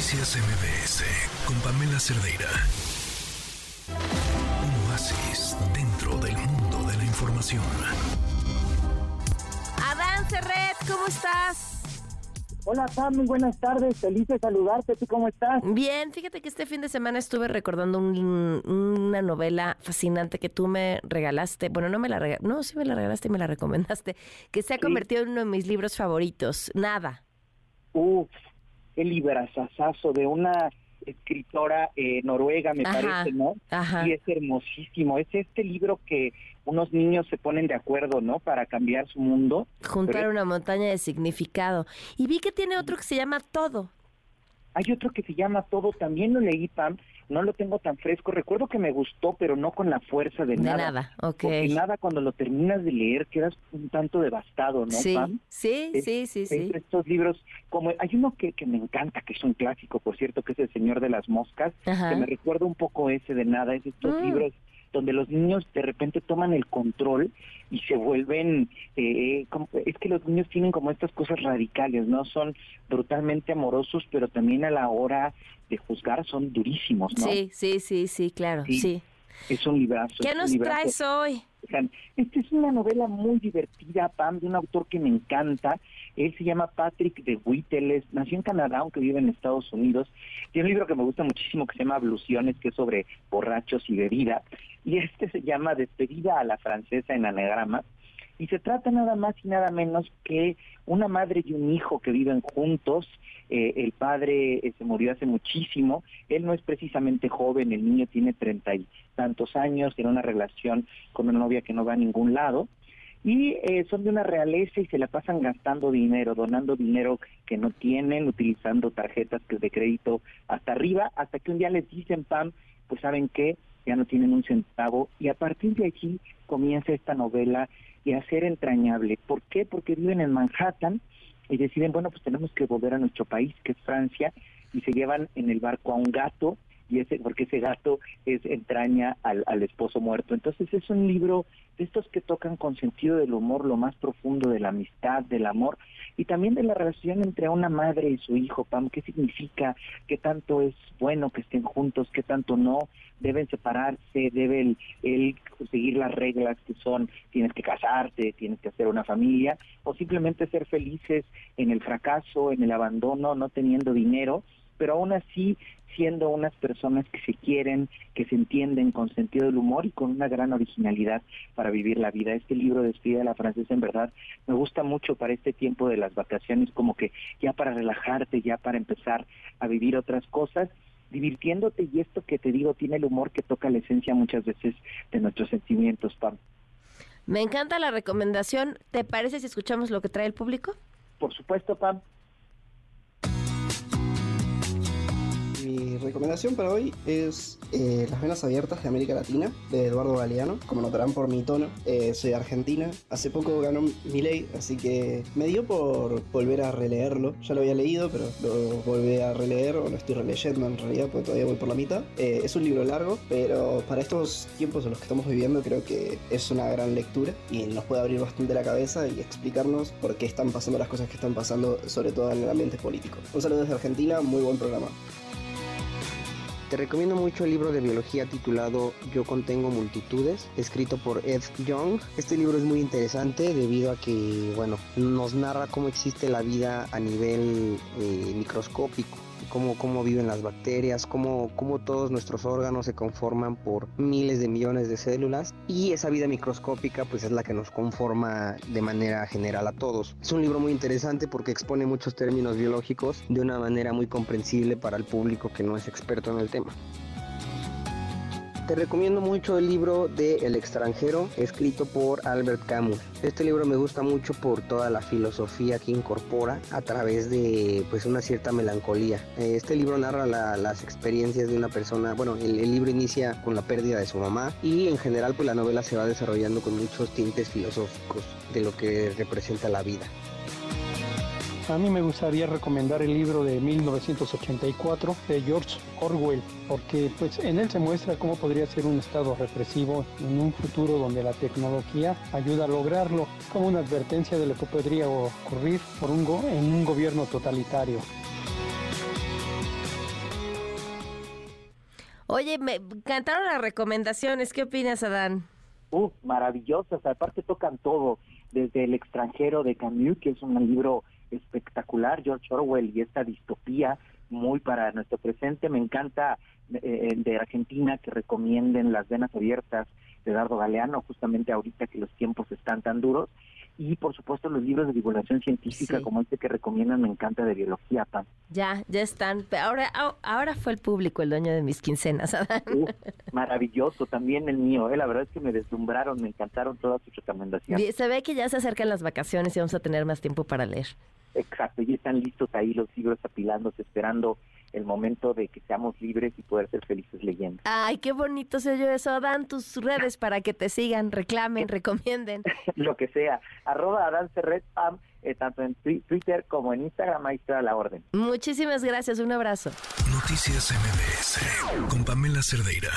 Noticias MBS con Pamela Cerdeira. Un oasis dentro del mundo de la información. Adán Cerret, ¿cómo estás? Hola, Pam, muy buenas tardes. Feliz de saludarte. ¿Tú cómo estás? Bien, fíjate que este fin de semana estuve recordando un- una novela fascinante que tú me regalaste. Bueno, no me la regalaste, no, sí me la regalaste y me la recomendaste, que se ha Sí. convertido en uno de mis libros favoritos. Nada. Uf, librazazazo de una escritora eh, noruega, me Ajá, parece, ¿no? ajá. Y es hermosísimo. Es este libro que unos niños se ponen de acuerdo, ¿no? Para cambiar su mundo. Juntar Pero una montaña de significado. Y vi que tiene otro que se llama Todo. Hay otro que se llama Todo, también lo leí, Pam. No lo tengo tan fresco. Recuerdo que me gustó, pero no con la fuerza de, De nada. nada, ok. Porque nada, cuando lo terminas de leer, quedas un tanto devastado, ¿no, sí, Pam? sí, Es- sí, sí, es sí. estos libros, como hay uno que, que me encanta, que es un clásico, por cierto, que es El Señor de las Moscas, Ajá. que me recuerda un poco ese de nada, es estos Mm. libros donde los niños de repente toman el control y se vuelven, eh, como- es que los niños tienen como estas cosas radicales, ¿no? Son brutalmente amorosos, pero también a la hora de juzgar son durísimos, ¿no? Sí, sí, sí, sí, claro, Sí. sí. Es un librazo. ¿Qué nos librazo. traes hoy? Esta es una novela muy divertida, Pam, de un autor que me encanta. Él se llama Patrick de Witt, él es- nació en Canadá, aunque vive en Estados Unidos. Tiene un libro que me gusta muchísimo que se llama Abluciones, que es sobre borrachos y bebida. Y este se llama Despedida a la francesa en anagrama. Y se trata nada más y nada menos que una madre y un hijo que viven juntos. Eh, el padre eh, se murió hace muchísimo. Él no es precisamente joven, el niño tiene treinta y tantos años, tiene una relación con una novia que no va a ningún lado. Y eh, son de una realeza y se la pasan gastando dinero, donando dinero que no tienen, utilizando tarjetas que de crédito hasta arriba, hasta que un día les dicen, Pam, pues saben qué, ya no tienen un centavo. Y a partir de aquí comienza esta novela y a ser entrañable. ¿Por qué? Porque viven en Manhattan y deciden, bueno, pues tenemos que volver a nuestro país, que es Francia, y se llevan en el barco a un gato, y ese porque ese gato es entraña al, al esposo muerto. Entonces es un libro de estos que tocan con sentido del humor lo más profundo de la amistad, del amor, y también de la relación entre una madre y su hijo, Pam, qué significa, qué tanto es bueno que estén juntos, qué tanto no, deben separarse, deben él seguir las reglas que son tienes que casarte, tienes que hacer una familia, o simplemente ser felices en el fracaso, en el abandono, no teniendo dinero, pero aún así siendo unas personas que se quieren, que se entienden con sentido del humor y con una gran originalidad para vivir la vida. Este libro Despide a la francesa en verdad me gusta mucho para este tiempo de las vacaciones, como que ya para relajarte, ya para empezar a vivir otras cosas divirtiéndote y esto que te digo tiene el humor que toca la esencia muchas veces de nuestros sentimientos, Pam. Me encanta la recomendación. ¿Te parece si escuchamos lo que trae el público? Por supuesto, Pam. Mi recomendación para hoy es eh, Las Venas Abiertas de América Latina, de Eduardo Galeano. Como notarán por mi tono, eh, soy argentina. Hace poco ganó mi ley, así que me dio por volver a releerlo. Ya lo había leído, pero lo volví a releer, o lo estoy releyendo en realidad, porque todavía voy por la mitad. Eh, es un libro largo, pero para estos tiempos en los que estamos viviendo, creo que es una gran lectura y nos puede abrir bastante la cabeza y explicarnos por qué están pasando las cosas que están pasando, sobre todo en el ambiente político. Un saludo desde Argentina, muy buen programa. Te recomiendo mucho el libro de biología titulado Yo contengo multitudes, escrito por Ed Young. Este libro es muy interesante debido a que, bueno, nos narra cómo existe la vida a nivel eh, microscópico. Cómo, cómo viven las bacterias, cómo, cómo todos nuestros órganos se conforman por miles de millones de células y esa vida microscópica pues es la que nos conforma de manera general a todos. Es un libro muy interesante porque expone muchos términos biológicos de una manera muy comprensible para el público que no es experto en el tema. Te recomiendo mucho el libro de El extranjero, escrito por Albert Camus. Este libro me gusta mucho por toda la filosofía que incorpora a través de pues una cierta melancolía. Este libro narra la- las experiencias de una persona, bueno, el, el libro inicia con la pérdida de su mamá y en general pues la novela se va desarrollando con muchos tintes filosóficos de lo que representa la vida. A mí me gustaría recomendar el libro de 1984 de George Orwell, porque pues en él se muestra cómo podría ser un estado represivo en un futuro donde la tecnología ayuda a lograrlo, como una advertencia de lo que podría ocurrir por un go- en un gobierno totalitario. Oye, me encantaron las recomendaciones. ¿Qué opinas, Adán? Uh, maravillosas. Aparte tocan todo, desde El extranjero de Camus, que es un libro espectacular, George Orwell y esta distopía muy para nuestro presente. Me encanta eh, de Argentina que recomienden Las Venas Abiertas de Dardo Galeano, justamente ahorita que los tiempos están tan duros. Y por supuesto los libros de divulgación científica como este que recomiendan, me encanta de biología, Pam. Ya, ya están. Ahora, ahora fue el público el dueño de mis quincenas. maravilloso, también el mío. Eh. La verdad es que me deslumbraron, me encantaron todas sus recomendaciones. Se ve que ya se acercan las vacaciones y vamos a tener más tiempo para leer. Exacto, y están listos ahí los libros apilándose, esperando el momento de que seamos libres y poder ser felices leyendo. Ay, qué bonito se oye eso. Dan tus redes para que te sigan, reclamen, recomienden. Lo que sea. Arroba Adán Pam, eh, tanto en Twitter como en Instagram, ahí está la orden. Muchísimas gracias, un abrazo. Noticias MBS con Pamela Cerdeira.